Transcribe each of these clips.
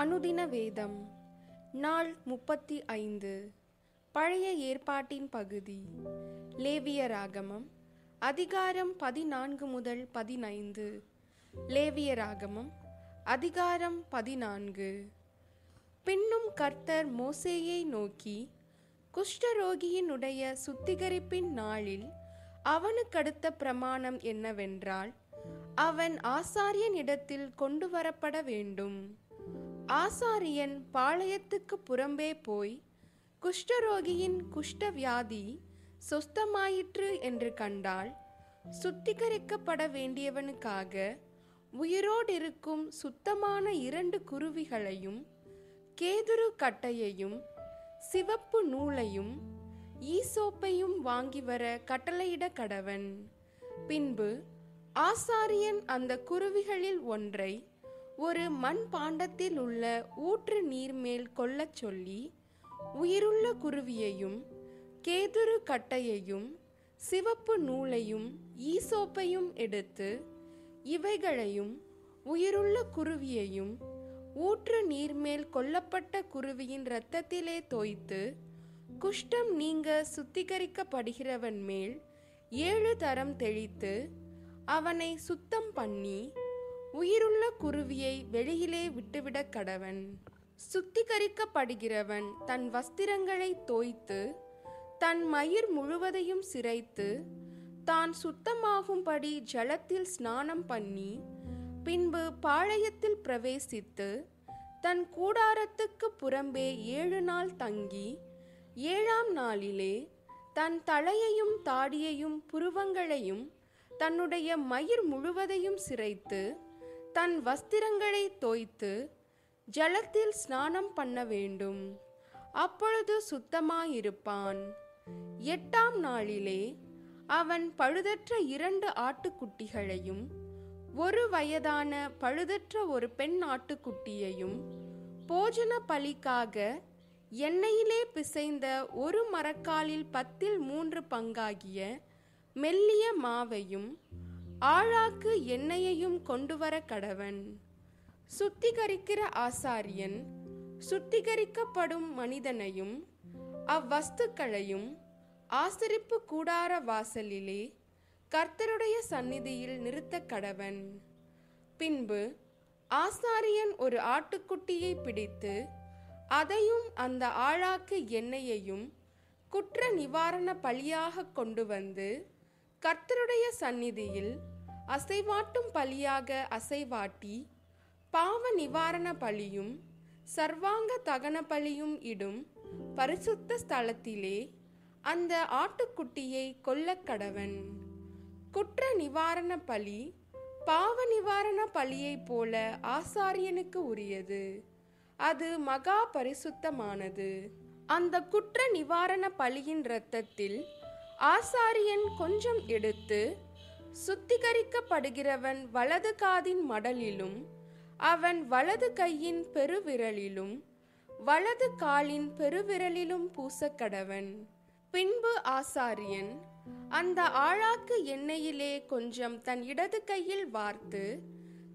அனுதின வேதம் நாள் முப்பத்தி ஐந்து. பழைய ஏற்பாட்டின் பகுதி லேவியராகமம் அதிகாரம் பதினான்கு முதல் பதினைந்து. லேவியராகமம் அதிகாரம் பதினான்கு. பின்னும் கர்த்தர் மோசேயை நோக்கி குஷ்டரோகியினுடைய சுத்திகரிப்பின் நாளில் அவனுக்கடுத்த பிரமாணம் என்னவென்றால் அவன் ஆசாரியனிடத்தில் கொண்டு வரப்பட வேண்டும். ஆசாரியன் பாளையத்துக்கு புறம்பே போய் குஷ்டரோகியின் குஷ்ட வியாதி சொஸ்தமாயிற்று என்று கண்டால் சுத்திகரிக்கப்பட வேண்டியவனுக்காக உயிரோடிருக்கும் சுத்தமான இரண்டு குருவிகளையும் கேதுரு கட்டையையும் சிவப்பு நூலையும் ஈசோப்பையும் வாங்கி வர கட்டளையிட கடவன். பின்பு ஆசாரியன் அந்த குருவிகளில் ஒன்றை ஒரு மண் பாண்டத்தில் உள்ள ஊற்று நீர் மேல் கொள்ளச் சொல்லி உயிருள்ள குருவியையும் கேதுரு கட்டையையும் சிவப்பு நூலையும் ஈசோப்பையும் எடுத்து இவைகளையும் உயிருள்ள குருவியையும் ஊற்று நீர்மேல் கொல்லப்பட்ட குருவியின் இரத்தத்திலே தோய்த்து குஷ்டம் நீங்க சுத்திகரிக்கப்படுகிறவன் மேல் ஏழு தரம் தெளித்து அவனை சுத்தம் பண்ணி உயிருள்ள குருவியை வெளியிலே விட்டுவிடக் கடவன். சுத்திகரிக்கப்படுகிறவன் தன் வஸ்திரங்களை தோய்த்து தன் மயிர் முழுவதையும் சிரைத்து தான் சுத்தமாகும்படி ஜலத்தில் ஸ்நானம் பண்ணி பின்பு பாளையத்தில் பிரவேசித்து தன் கூடாரத்துக்கு புறம்பே ஏழு நாள் தங்கி ஏழாம் நாளிலே தன் தலையையும் தாடியையும் புருவங்களையும் தன்னுடைய மயிர் முழுவதையும் சிரைத்து தன் வஸ்திரங்களை தோய்த்து ஜலத்தில் ஸ்நானம் பண்ண வேண்டும். அப்பொழுது சுத்தமாயிருப்பான். எட்டாம் நாளிலே அவன் பழுதற்ற இரண்டு ஆட்டுக்குட்டிகளையும் ஒரு வயதான பழுதற்ற ஒரு பெண் ஆட்டுக்குட்டியையும் போஜன பலிக்காக எண்ணெயிலே பிசைந்த ஒரு மரக்காலில் பத்தில் மூன்று பங்காகிய மெல்லிய மாவையும் ஆழாக்கு எண்ணெயையும் கொண்டு வர கடவன். சுத்திகரிக்கிற ஆசாரியன் சுத்திகரிக்கப்படும் மனிதனையும் அவ்வஸ்துக்களையும் ஆசரிப்பு கூடார வாசலிலே கர்த்தருடைய சந்நிதியில் நிறுத்த கடவன். பின்பு ஆசாரியன் ஒரு ஆட்டுக்குட்டியை பிடித்து அதையும் அந்த ஆழாக்கு எண்ணெயையும் குற்ற நிவாரண பலியாக கொண்டு வந்து கர்த்தருடைய சந்நிதியில் அசைவாட்டும் பலியாக அசைவாட்டி பாவ நிவாரண பலியும் சர்வாங்க தகன பலியும் இடும் பரிசுத்த ஸ்தலத்திலே அந்த ஆட்டுக்குட்டியை கொல்லக் கடவன். குற்ற நிவாரண பலி பாவ நிவாரண பலியைப் போல ஆசாரியனுக்கு உரியது. அது மகா பரிசுத்தமானது. அந்த குற்ற நிவாரண பலியின் இரத்தத்தில் ஆசாரியன் கொஞ்சம் எடுத்து சுத்திகரிக்கப்படுகிறவன் வலது காதின் மடலிலும் அவன் வலது கையின் பெருவிரலிலும் வலது காலின் பெருவிரலிலும் பூசக்கடவன். பின்பு ஆசாரியன் அந்த ஆழாக்கு எண்ணெயிலே கொஞ்சம் தன் இடது கையில் வார்த்து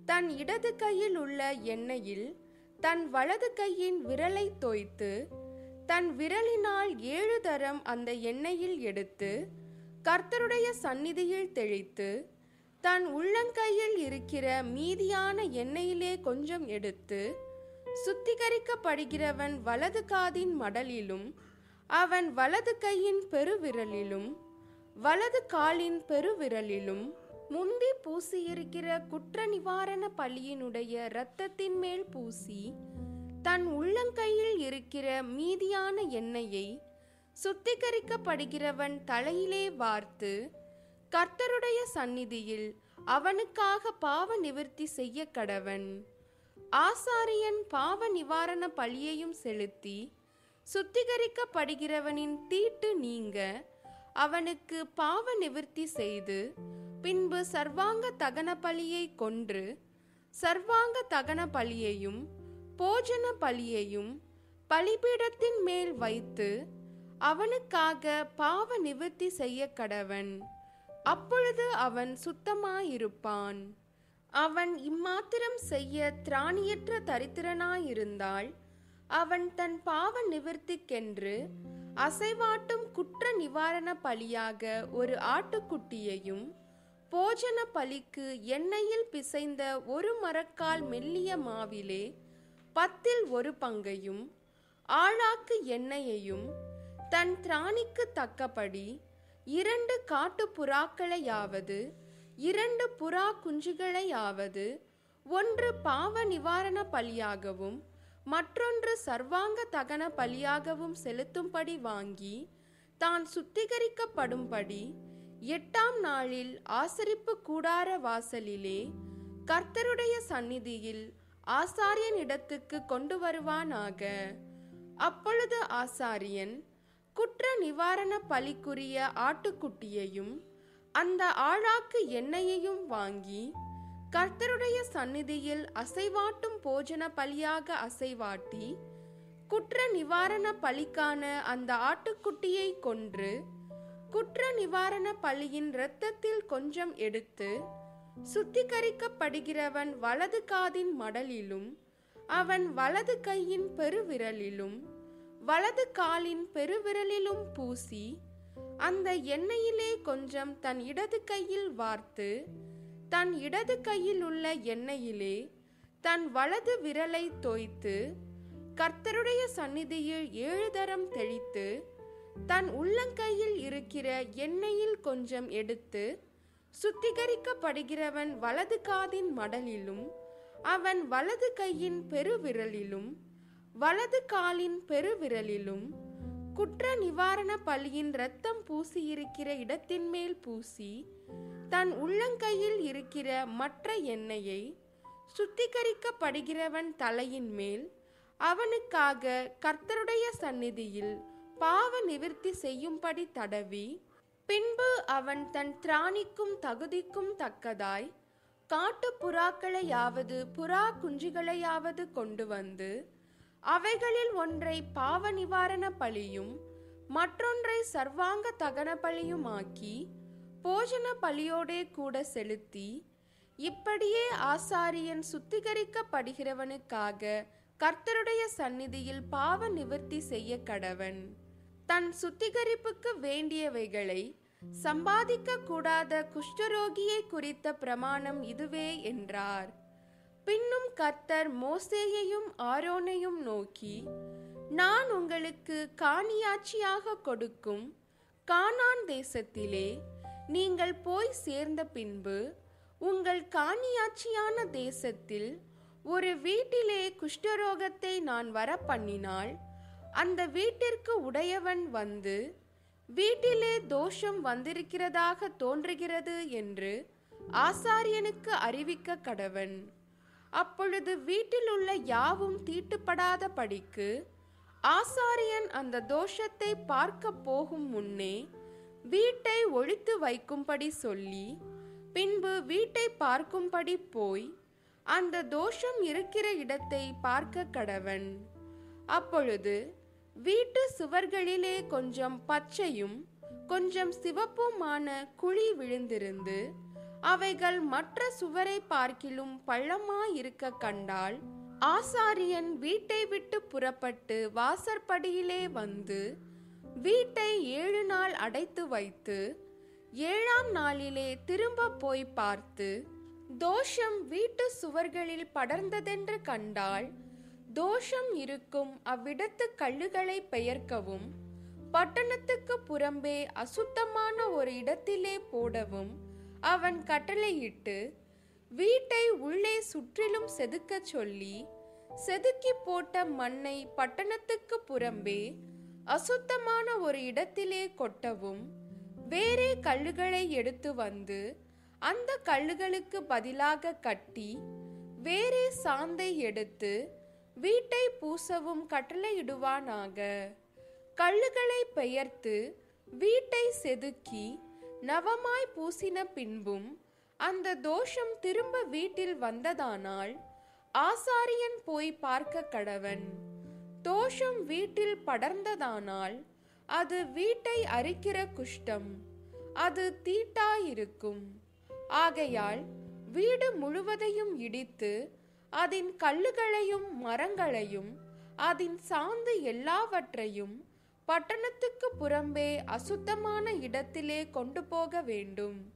தன் இடது கையில் உள்ள எண்ணெயில் தன் வலது கையின் விரலை தோய்த்து தன் விரலினால் ஏழு தரம் அந்த எண்ணெயில் எடுத்து கர்த்தருடைய சந்நிதியில் தெளித்து தன் உள்ளங்கையில் இருக்கிற மீதியான எண்ணெயிலே கொஞ்சம் எடுத்து சுத்திகரிக்கப்படுகிறவன் வலது காதின் மடலிலும் அவன் வலது கையின் பெருவிரலிலும் வலது காலின் பெருவிரலிலும் முந்தி பூசியிருக்கிற குற்ற நிவாரண பலியினுடைய இரத்தத்தின் மேல் பூசி தன் உள்ளங்கையில் இருக்கிற மீதியான எண்ணெயை சுத்திகரிக்கப்படுகிறவன் தலையிலே வார்த்து கர்த்தருடைய சந்நிதியில் அவனுக்காக பாவ நிவர்த்தி செய்ய கடவன். ஆசாரியன் பாவ நிவாரண பலியையும் செலுத்தி சுத்திகரிக்கப்படுகிறவனின் தீட்டு நீங்க அவனுக்கு பாவ நிவர்த்தி செய்து பின்பு சர்வாங்க தகன பலியை கொன்று சர்வாங்க தகன பலியையும் போஜன பலியையும் பலிபீடத்தின் மேல் வைத்து அவனுக்காக பாவ நிவர்த்தி செய்ய கடவன் அப்பொழுது அவன் சுத்தமாயிருப்பான். அவன் இம்மாத்திரம் செய்ய திராணியற்ற தரித்திரனாயிருந்தால் அவன் தன் பாவ நிவர்த்திக்கென்று அசைவாட்டும் குற்ற நிவாரண பலியாக ஒரு ஆட்டுக்குட்டியையும் போஜன பலிக்கு எண்ணெயில் பிசைந்த ஒரு மரக்கால் மெல்லிய மாவிலே பத்தில் ஒரு பங்கையும் ஆழாக்கு எண்ணெயையும் தன் திராணிக்கு தக்கபடி இரண்டு காட்டு புறாக்களையாவது இரண்டு புறா குஞ்சுகளையாவது ஒன்று பாவ நிவாரண பலியாகவும் மற்றொன்று சர்வாங்க தகன பலியாகவும் செலுத்தும்படி வாங்கி தான் சுத்திகரிக்கப்படும்படி எட்டாம் நாளில் ஆசரிப்பு கூடார வாசலிலே கர்த்தருடைய சந்நிதியில் ஆசாரியனிடத்துக்கு கொண்டு வருவானாக. அப்பொழுது ஆசாரியன் குற்ற நிவாரண பலிக்குரிய ஆட்டுக்குட்டியையும் அந்த ஆழாக்கு எண்ணெயையும் வாங்கி கர்த்தருடைய சந்நிதியில் அசைவாட்டும் போஜன பலியாக அசைவாட்டி குற்ற நிவாரண பலிக்கான அந்த ஆட்டுக்குட்டியை கொன்று குற்ற நிவாரண பலியின் இரத்தத்தில் கொஞ்சம் எடுத்து சுத்திகரிக்கப்படுகிறவன் வலது காதின் மடலிலும் அவன் வலது கையின் பெருவிரலிலும் வலது காலின் பெருவிரலிலும் பூசி அந்த எண்ணெயிலே கொஞ்சம் தன் இடது கையில் வார்த்து தன் இடது கையில் உள்ள எண்ணெயிலே தன் வலது விரலை தோய்த்து கர்த்தருடைய சந்நிதியில் ஏழு தரம் தெளித்து தன் உள்ளங்கையில் இருக்கிற எண்ணெயில் கொஞ்சம் எடுத்து சுத்திகரிக்கப்படுகிறவன் வலது காதின் மடலிலும் அவன் வலது கையின் பெருவிரலிலும் வலது காலின் பெருவிரலிலும் குற்ற நிவாரண பலியின் இரத்தம் பூசியிருக்கிற இடத்தின் மேல் பூசி தன் உள்ளங்கையில் இருக்கிற மற்ற எண்ணெயை சுத்திகரிக்கப்படுகிறவன் தலையின் மேல் அவனுக்காக கர்த்தருடைய சந்நிதியில் பாவ நிவிர்த்தி செய்யும்படி தடவி பின்பு அவன் தன் திராணிக்கும் தகுதிக்கும் தக்கதாய் காட்டு புறாக்களையாவது புறா குஞ்சுகளையாவது கொண்டு வந்து அவைகளில் ஒன்றை பாவ நிவாரண பலியும் மற்றொன்றை சர்வாங்க தகன பலியுமாக்கி போஜன பலியோடே கூட செலுத்தி இப்படியே ஆசாரியன் சுத்திகரிக்கப்படுகிறவனுக்காக கர்த்தருடைய சந்நிதியில் பாவ நிவர்த்தி செய்ய கடவன். தன் சுத்திகரிப்புக்கு வேண்டியவைகளை சம்பாதிக்க கூடாத குஷ்டரோகியை குறித்த பிரமாணம் இதுவே என்றார். பின்னும் கர்த்தர் மோசேயையும் ஆரோனையும் நோக்கி நான் உங்களுக்கு காணியாட்சியாக கொடுக்கும் கானான் தேசத்திலே நீங்கள் போய் சேர்ந்த பின்பு உங்கள் காணியாட்சியான தேசத்தில் ஒரு வீட்டிலே குஷ்டரோகத்தை நான் வர பண்ணினால் அந்த வீட்டிற்கு உடையவன் வந்து வீட்டிலே தோஷம் வந்திருக்கிறதாக தோன்றுகிறது என்று ஆசாரியனுக்கு அறிவிக்க கடவன். அப்பொழுது வீட்டில் உள்ள யாவும் தீட்டுப்படாத படிக்கு ஆசாரியன் அந்த தோஷத்தை பார்க்க போகும் முன்னே வீட்டை ஒழித்து வைக்கும்படி சொல்லி பின்பு வீட்டை பார்க்கும்படி போய் அந்த தோஷம் இருக்கிற இடத்தை பார்க்க கடவன். அப்பொழுது வீட்டு சுவர்களிலே கொஞ்சம் பச்சையும் கொஞ்சம் சிவப்புமான குழி விழுந்திருந்து அவைகள் மற்ற சுவரை பார்க்கிலும் பள்ளமாயிருக்க கண்டால் ஆசாரியன் வீட்டை விட்டு புறப்பட்டு வாசற்படியிலே வந்து வீட்டை ஏழு நாள் அடைத்து வைத்து ஏழாம் நாளிலே திரும்ப போய் பார்த்து தோஷம் வீட்டு சுவர்களில் படர்ந்ததென்று கண்டால் தோஷம் இருக்கும் அவ்விடத்து கல்லுகளை பெயர்க்கவும் பட்டணத்துக்கு புறம்பே அசுத்தமான ஒரு இடத்திலே போடவும் அவன் கட்டளையிட்டு வீட்டை உள்ளே சுற்றிலும் செதுக்கச் சொல்லி செதுக்கி போட்ட மண்ணை பட்டணத்துக்கு புறம்பே அசுத்தமான ஒரு இடத்திலே கொட்டவும் வேறே கல்லுகளை எடுத்து வந்து அந்த கல்லுகளுக்கு பதிலாக கட்டி வேறே சாந்தை எடுத்து வீட்டை பூசவும் கட்டளையிடுவானாக. கல்லுகளை பெயர்த்து வீட்டை செதுக்கி நவமாய் பூசின பின்பும் அந்த தோஷம் திரும்ப வீட்டில் வந்ததானால் ஆசாரியன் போய் பார்க்க கடவன். தோஷம் வீட்டில் படர்ந்ததானால் அது வீட்டை அரிக்கிற குஷ்டம். அது தீட்டாயிருக்கும். ஆகையால் வீடு முழுவதையும் இடித்து அதன் கல்லுகளையும் மரங்களையும் அதன் சாந்து எல்லாவற்றையும் பட்டணத்துக்கு புறம்பே அசுத்தமான இடத்திலே கொண்டு போக வேண்டும்.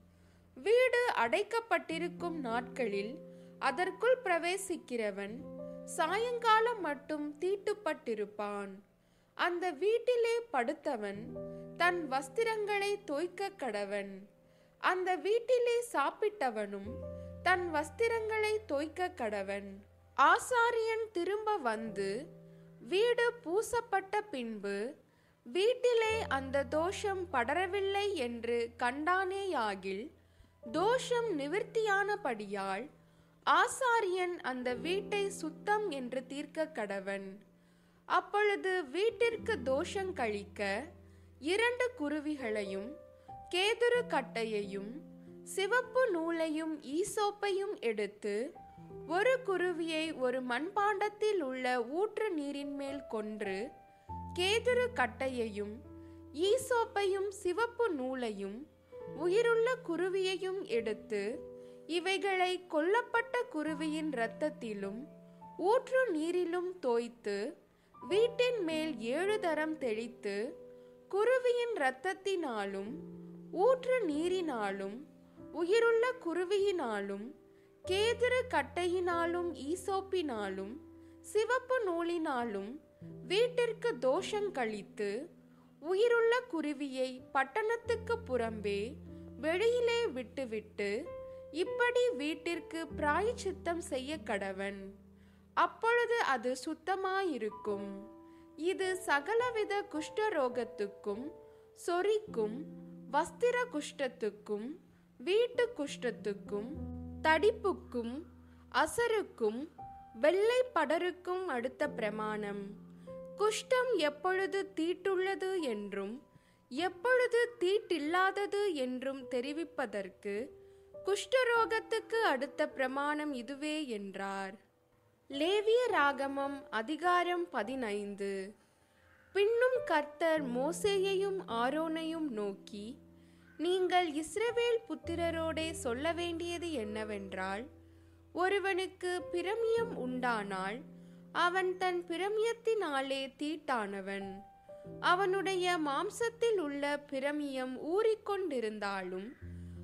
வீடு அடைக்கப்பட்டிருக்கும் நாட்களில் அதற்குள் பிரவேசிக்கிறவன் சாயங்காலம் மட்டும் தீட்டுப்பட்டிருப்பான். அந்த வீட்டிலே படுத்தவன் தன் வஸ்திரங்களை தோய்க்க கடவன். அந்த வீட்டிலே சாப்பிட்டவனும் தன் வஸ்திரங்களை தோய்க்க கடவன். ஆசாரியன் திரும்ப வந்து வீடு பூசப்பட்ட பின்பு வீட்டிலே அந்த தோஷம் படரவில்லை என்று கண்டானேயாகில் தோஷம் நிவர்த்தியானபடியால் ஆசாரியன் அந்த வீட்டை சுத்தம் என்று தீர்க்க கடவன். அப்பொழுது வீட்டிற்கு தோஷம் கழிக்க இரண்டு குருவிகளையும் கேதுரு கட்டையையும் சிவப்பு நூலையும் ஈசோப்பையும் எடுத்து ஒரு குருவியை ஒரு மண்பாண்டத்தில் உள்ள ஊற்று நீரின் மேல் கொன்று கேதுரு கட்டையையும் ஈசோப்பையும் சிவப்பு நூலையும் உயிருள்ள குருவியையும் எடுத்து இவைகளை கொல்லப்பட்ட குருவியின் இரத்தத்திலும் ஊற்று நீரிலும் தோய்த்து வீட்டின் மேல் ஏழு தரம் தெளித்து குருவியின் இரத்தத்தினாலும் ஊற்று நீரினாலும் உயிருள்ள குருவியினாலும் கேதுரு கட்டையினாலும் ஈசோப்பினாலும் சிவப்பு நூலினாலும் வீட்டிற்கு தோஷம் கழித்து உயிருள்ள குருவியை பட்டணத்துக்கு புறம்பே வெளியிலே விட்டுவிட்டு இப்படி வீட்டிற்கு பிராயச்சித்தம் செய்ய கடவன். அப்பொழுது அது சுத்தமாயிருக்கும். இது சகலவித குஷ்டரோகத்துக்கும் சொறிக்கும் வஸ்திர குஷ்டத்துக்கும் வீட்டு குஷ்டத்துக்கும் தடிப்புக்கும் அசருக்கும் வெள்ளை படருக்கும் அடுத்த பிரமாணம். குஷ்டம் எப்பொழுது தீட்டுள்ளது என்றும் எப்பொழுது தீட்டில்லாதது என்றும் தெரிவிப்பதற்கு குஷ்டரோகத்துக்கு அடுத்த பிரமாணம் இதுவே என்றார். லேவிய ராகமம் அதிகாரம் பதினைந்து. பின்னும் கர்த்தர் மோசேயையும் ஆரோனையும் நோக்கி நீங்கள் இஸ்ரவேல் புத்திரரோடே சொல்ல வேண்டியது என்னவென்றால் ஒருவனுக்கு பிரமியம் உண்டானால் அவன் தன் பிரமியத்தினாலே தீட்டானவன். அவனுடைய மாம்சத்தில் உள்ள பிரமியம் ஊறிக்கொண்டிருந்தாலும்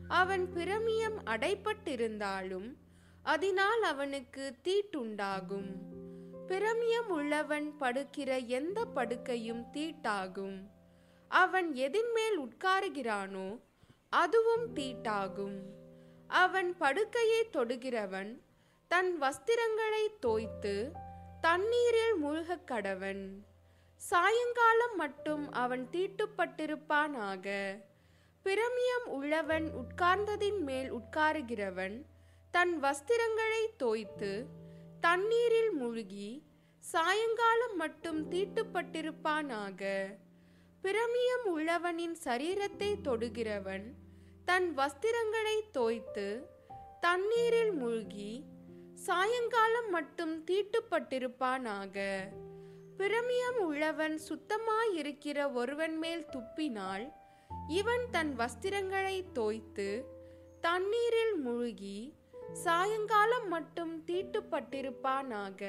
அவன் பிரமியம் அடைப்பட்டிருந்தாலும் அதனால் அவனுக்கு தீட்டுண்டாகும். பிரமியம் உள்ளவன் படுக்கிற எந்த படுக்கையும் தீட்டாகும். அவன் எதின்மேல் உட்காருகிறானோ அதுவும் தீட்டாகும். அவன் படுக்கையை தொடுகிறவன் தன் வஸ்திரங்களை தோய்த்து தண்ணீரில் மூழ்கக் கடவன். சாயங்காலம் மட்டும் அவன் தீட்டுப்பட்டிருப்பானாக. பிரமியம் உள்ளவன் உட்கார்ந்ததின் மேல் உட்காருகிறவன் தன் வஸ்திரங்களை தோய்த்து தண்ணீரில் மூழ்கி சாயங்காலம் மட்டும் தீட்டுப்பட்டிருப்பானாக. பிரமியம் உள்ளவனின் சரீரத்தை தொடுகிறவன் தன் வஸ்திரங்களை தோய்த்து தண்ணீரில் மூழ்கி சாயங்காலம் மட்டும் தீட்டுப்பட்டிருப்பானாக? பிரமியம் உள்ளவன் சுத்தமாயிருக்கிற ஒருவன் மேல் துப்பினால் இவன் தன் வஸ்திரங்களை தோய்த்து தண்ணீரில் முழுகி சாயங்காலம் மட்டும் தீட்டுப்பட்டிருப்பானாக?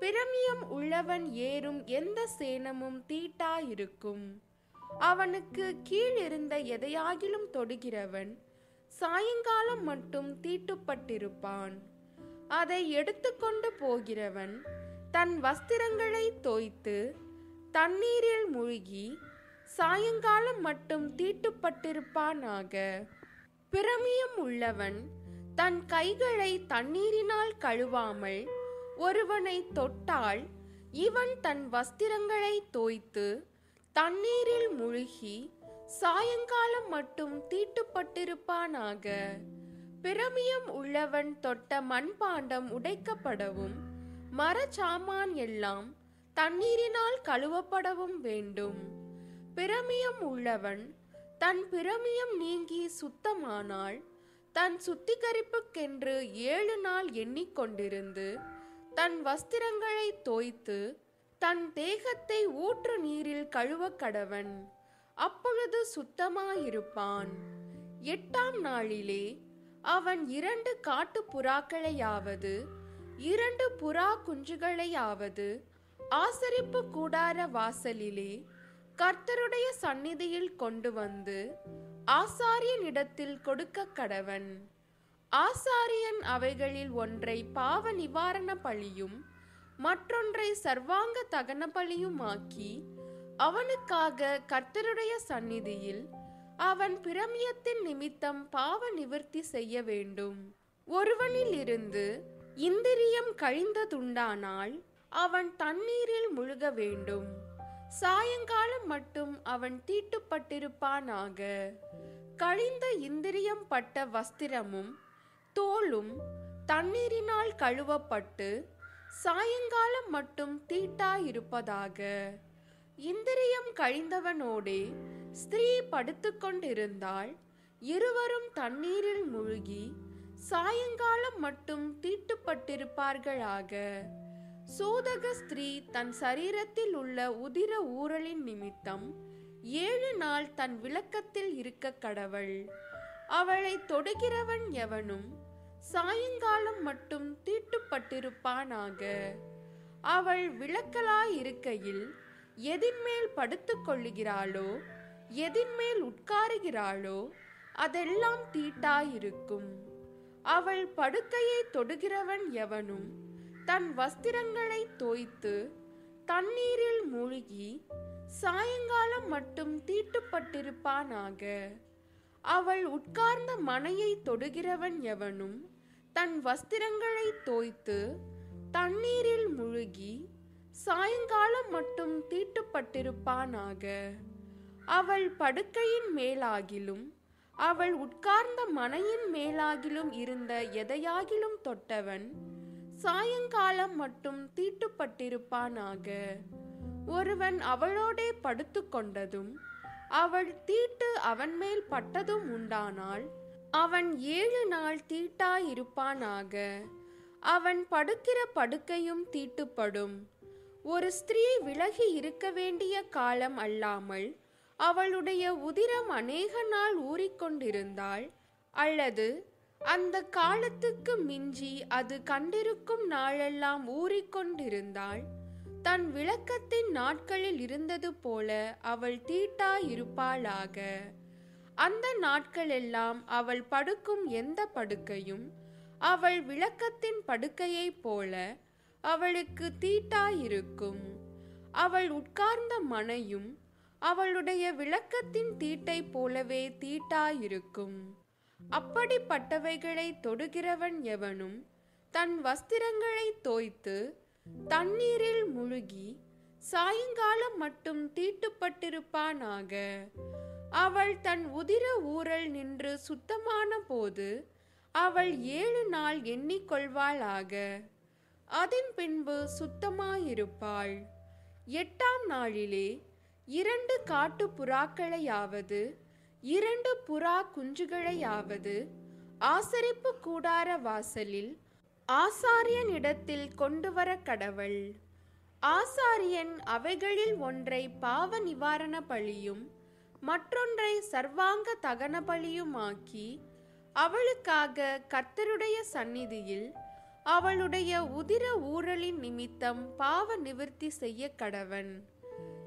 பிரமியம் உள்ளவன் ஏறும் எந்த சேனமும் தீட்டாயிருக்கும். அவனுக்கு கீழ் இருந்த எதையாகிலும் தொடுகிறவன் சாயங்காலம் மட்டும் தீட்டுப்பட்டிருப்பான். அதை எடுத்துக்கொண்டு போகிறவன் தன் வஸ்திரங்களை தோய்த்து தண்ணீரில் மூழ்கி சாயங்காலம் மட்டும் தீட்டுப்பட்டிருப்பானாக. பிரமியம் உள்ளவன் தன் கைகளை தண்ணீரினால் கழுவாமல் ஒருவனை தொட்டால் இவன் தன் வஸ்திரங்களை தோய்த்து தண்ணீரில் மூழ்கி சாயங்காலம் மட்டும் தீட்டுப்பட்டிருப்பானாக. பிரமியம் உள்ளவன் தொட்ட மண்பாண்டம் உடைக்கப்படவும் மரச்சாமான் எல்லாம் தண்ணீரினால் கழுவப்படவும் வேண்டும். பிரமியம் உள்ளவன் தன் பிரமியம் நீங்கி சுத்தமானால் தன் சுத்திகரிப்புக்கென்று ஏழு நாள் எண்ணிக்கொண்டிருந்து தன் வஸ்திரங்களை தோய்த்து தன் தேகத்தை ஊற்று நீரில் கழுவ கடவன். அப்பொழுது சுத்தமாயிருப்பான். எட்டாம் நாளிலே அவன் இரண்டு காட்டு புறாக்களையாவது இரண்டு புறா குஞ்சுகளையாவது ஆசரிப்பு கூடார வாசலிலே கர்த்தருடைய சந்நிதியில் கொண்டு வந்து ஆசாரியனிடத்தில் கொடுக்க கடவன். ஆசாரியன் அவைகளில் ஒன்றை பாவ நிவாரண பழியும் மற்றொன்றை சர்வாங்க தகன பழியுமாக்கி அவனுக்காக கர்த்தருடைய சந்நிதியில் அவன் பிரமியத்தின் நிமித்தம் பாவ நிவர்த்தி செய்ய வேண்டும். ஒருவனில் இருந்து இந்திரியம் கழிந்ததுண்டானால் அவன் தண்ணீரில் முழுக வேண்டும். சாயங்காலம் மட்டும் அவன் தீட்டுப்பட்டிருப்பானாக. கழிந்த இந்திரியம் பட்ட வஸ்திரமும் தோலும் தண்ணீரினால் கழுவப்பட்டு சாயங்காலம் மட்டும் தீட்டாயிருப்பதாக. இந்திரியம் கழிந்தவனோடே ஸ்திரீ படுத்துக்கொண்டிருந்தால் இருவரும் தண்ணீரில் மூழ்கி சாயங்காலம் மட்டும் தீட்டுப்பட்டிருப்பார்களாக. சோதக ஸ்திரீ தன் சரீரத்தில் உள்ள உதிர ஊரலின் நிமித்தம் ஏழு நாள் தன் விளக்கத்தில் இருக்க கடவள். அவளை தொடுகிறவன் எவனும் சாயங்காலம் மட்டும் தீட்டுப்பட்டிருப்பானாக. அவள் விளக்கலாயிருக்கையில் எதின்மேல் படுத்துக் கொள்ளுகிறாளோ எதின்மேல் உட்காருகிறாளோ அதெல்லாம் தீட்டாயிருக்கும். அவள் படுக்கையை தொடுகிறவன் எவனும் தன் வஸ்திரங்களை தோய்த்து தண்ணீரில் மூழ்கி சாயங்காலம் மட்டும் தீட்டுப்பட்டிருப்பானாக. அவள் உட்கார்ந்த மனையை தொடுகிறவன் எவனும் தன் வஸ்திரங்களை தோய்த்து தண்ணீரில் முழுகி சாயங்காலம் மட்டும் தீட்டுப்பட்டிருப்பானாக? அவள் படுக்கையின் மேலாகிலும் அவள் உட்கார்ந்த மனையின் மேலாகிலும் இருந்த எதையாகிலும் தொட்டவன் சாயங்காலம் மட்டும் தீட்டுப்பட்டிருப்பானாக? ஒருவன் அவளோடே படுத்துக்கொண்டதும் அவள் தீட்டு அவன் மேல் பட்டதும் உண்டானால் அவன் ஏழு நாள் தீட்டாயிருப்பானாக? அவன் படுக்கிற படுக்கையும் தீட்டுப்படும். ஒரு ஸ்திரீ விலகி இருக்க வேண்டிய காலம் அல்லாமல் அவளுடைய உதிரம் அநேக நாள் ஊறிக்கொண்டிருந்தாள். அல்லது அந்த காலத்துக்கு மிஞ்சி அது கண்டிருக்கும் நாளெல்லாம் ஊறிக்கொண்டிருந்தாள். தன் விளக்கத்தின் நாட்களில் இருந்தது போல அவள் தீட்டாயிருப்பாளாக. அந்த நாட்களெல்லாம் அவள் படுக்கும் எந்த படுக்கையும் அவள் விளக்கத்தின் படுக்கையைப் போல அவளுக்கு தீட்டாயிருக்கும். அவள் உட்கார்ந்த மனையும் அவளுடைய விளக்கத்தின் தீட்டை போலவே தீட்டாயிருக்கும். அப்படிப்பட்டவைகளை தொடுகிறவன் எவனும் தன் வஸ்திரங்களை தோய்த்து தண்ணீரில் முழுகி சாயங்காலம் மட்டும் தீட்டுப்பட்டிருப்பானாக. அவள் தன் உதிர ஊரல் நின்று சுத்தமான போது அவள் ஏழு நாள் எண்ணிக்கொள்வாளாக. அதன் பின்பு சுத்தமாயிருப்பாள். எட்டாம் நாளிலே இரண்டு காட்டு புறாக்களையாவது இரண்டு புறா குஞ்சுகளையாவது ஆசரிப்பு கூடார வாசலில் ஆசாரியனிடத்தில் கொண்டு வர கடவள். ஆசாரியன் அவைகளில் ஒன்றை பாவ நிவாரண பழியும் மற்றொன்றை சர்வாங்க தகன பலியுமாக்கி அவளுக்காக கர்த்தருடைய சந்நிதியில் அவளுடைய உதிர ஊழலின் நிமித்தம் பாவ நிவர்த்தி செய்ய கடவன்.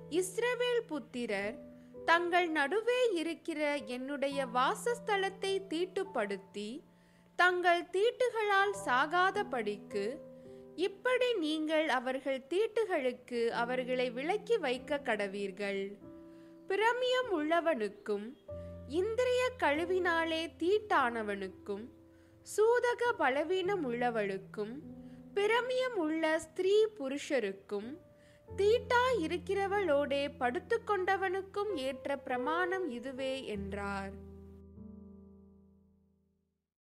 இஸ்ரவேல் புத்திரர் தங்கள் நடுவே இருக்கிற என்னுடைய வாசஸ்தலத்தை தீட்டுப்படுத்தி தங்கள் தீட்டுகளால் சாகாதபடிக்கு இப்படி நீங்கள் அவர்கள் தீட்டுகளுக்கு அவர்களை விலக்கி வைக்க கடவீர்கள். பிரமியம் உள்ளவனுக்கும் இந்திரிய கழுவினாலே தீட்டானவனுக்கும் சூதக பலவீனம் உள்ளவளுக்கும் பிரமியம் உள்ள ஸ்திரீ புருஷருக்கும் தீட்டா இருக்கிறவளோடே படுத்துக்கொண்டவனுக்கும் ஏற்ற பிரமாணம் இதுவே என்றார்.